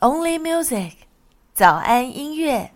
Only Music，早安音乐。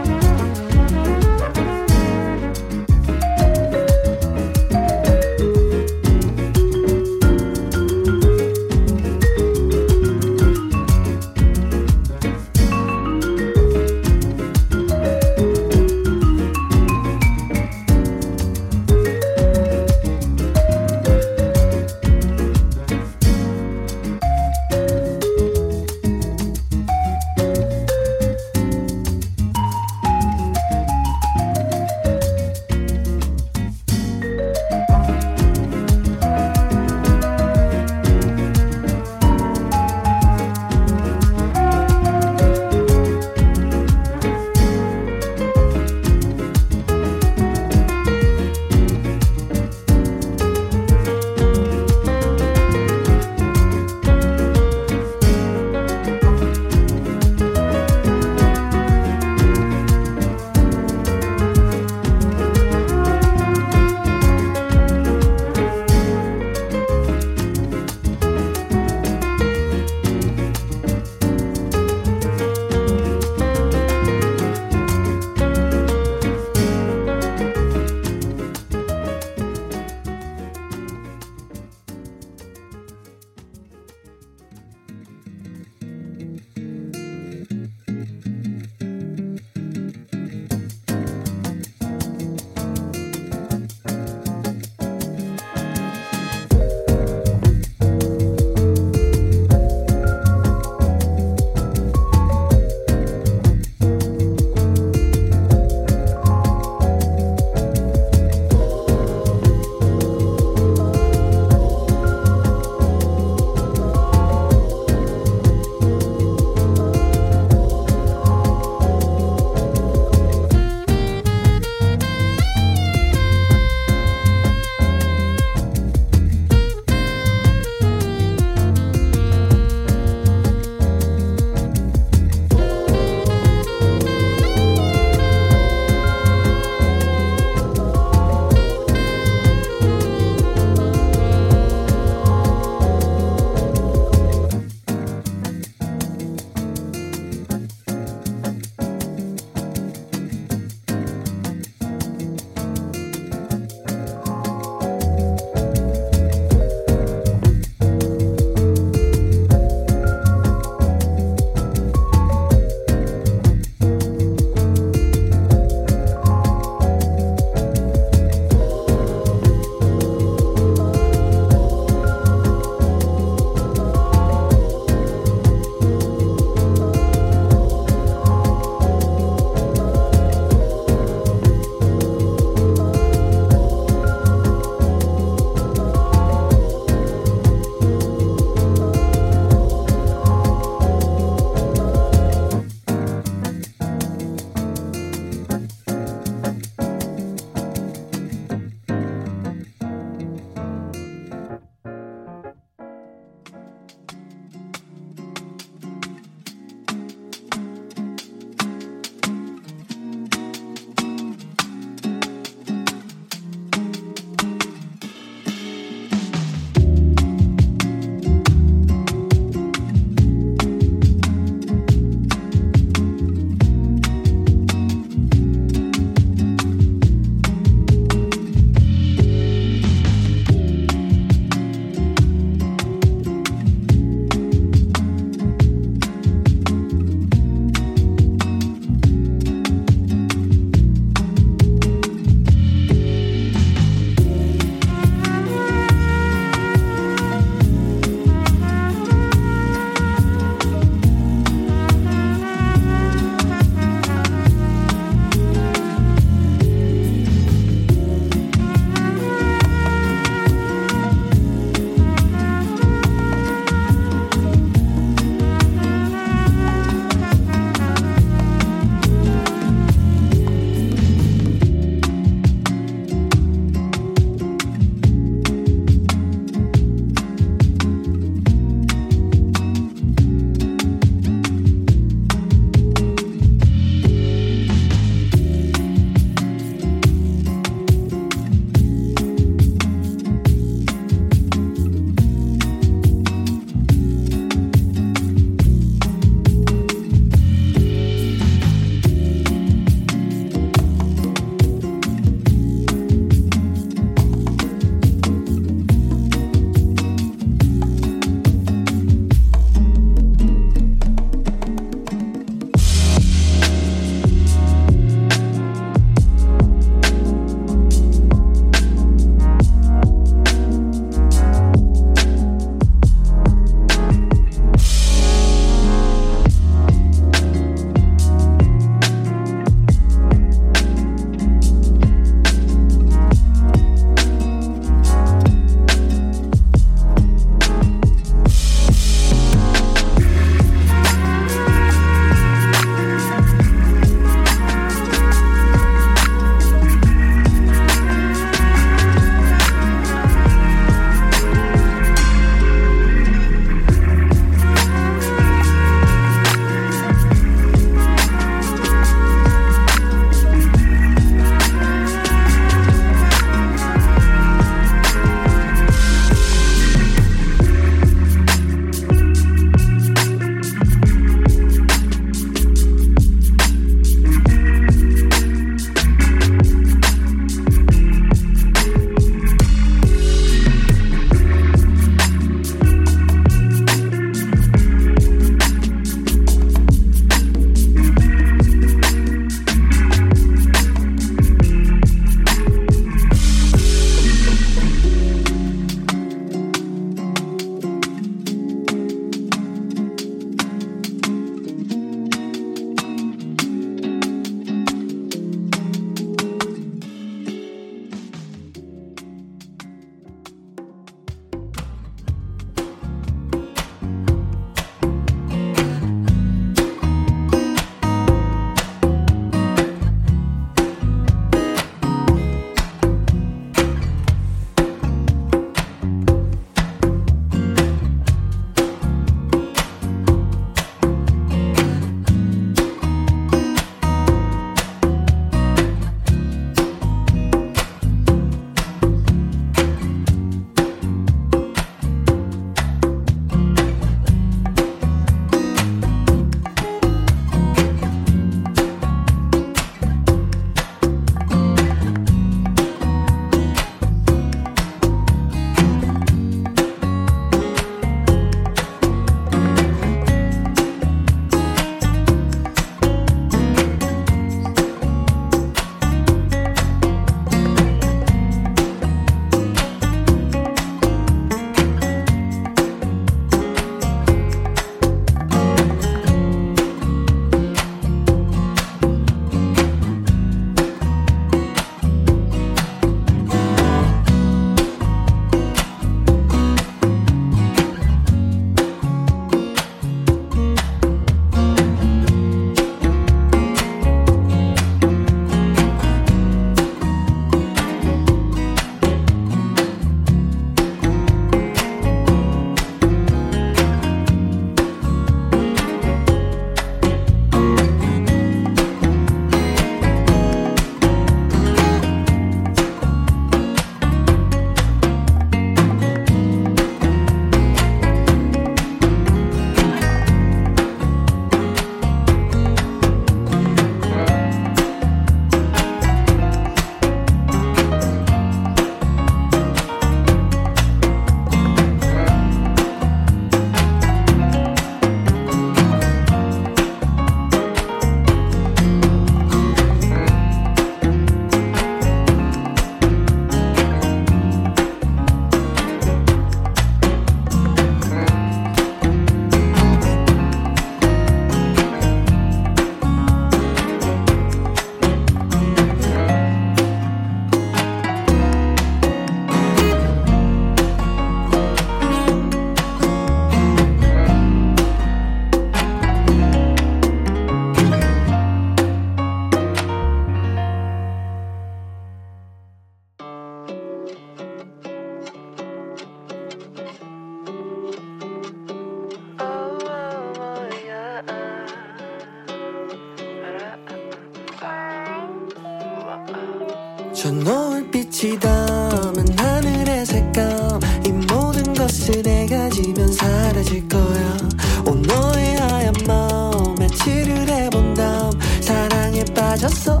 칠을 해본 다음 사랑에 빠졌어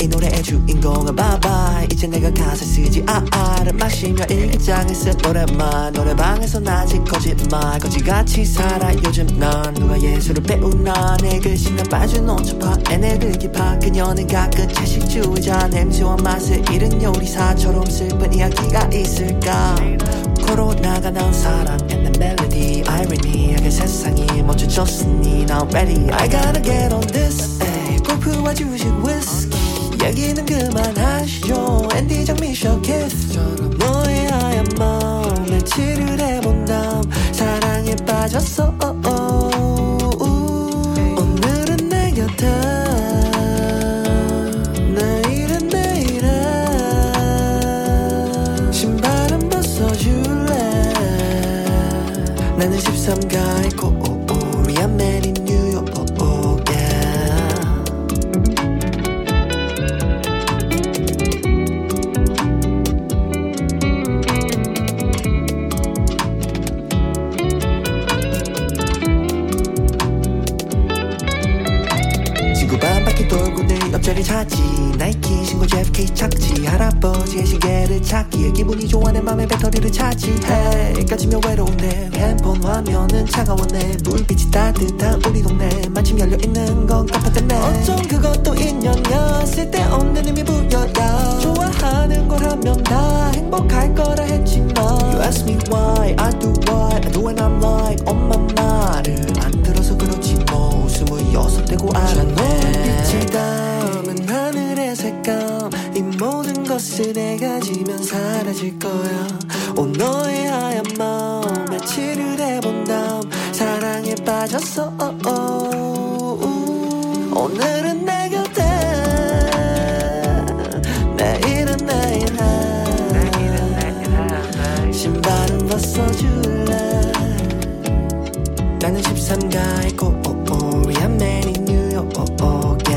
이 노래의 주인공은 bye 이제 내가 가사 쓰지 아아를 마시며 일기장에 쓴 노래만 노래방에서 아직 거짓말. 거지같이 살아. 요즘 난 누가 예술을 배우나. 내 글씨는 빠져놓은 척파. 애네들 기파. 그녀는 가끔 채식주의자. 냄새와 맛을 잃은 요리사처럼 슬픈 이야기가 있을까? 코로나가 난 사랑 and the 아이러니하게 세상이 멈춰졌으니 now ready. I gotta get on this. ay. 골프와 주식 위스키 얘기는 그만하시죠. 앤디 장미셔 키스처럼 너의 하얀 마음에 칠을 해본 다음 사랑에 빠졌어. 신발은 벗어줄래? 나는 13가의 코 옆자리 찾지. 나이키 신고 JFK 착지. 할아버지의 시계를 찾기에 기분이 좋아 내 맘에 배터리를 차지. Hey, 까지면 외로운데. 핸폰 화면은 차가웠네. 불빛이 따뜻한 우리 동네. 마침 열려있는 건 깜빡했네 어쩜 그것도 인연이야 쓸데없는 의미 부여야. 좋아하는 걸 하면 다 행복할 거라 했지만. You ask me why I do what I do and I'm like 엄마 말 I go oh oh we new york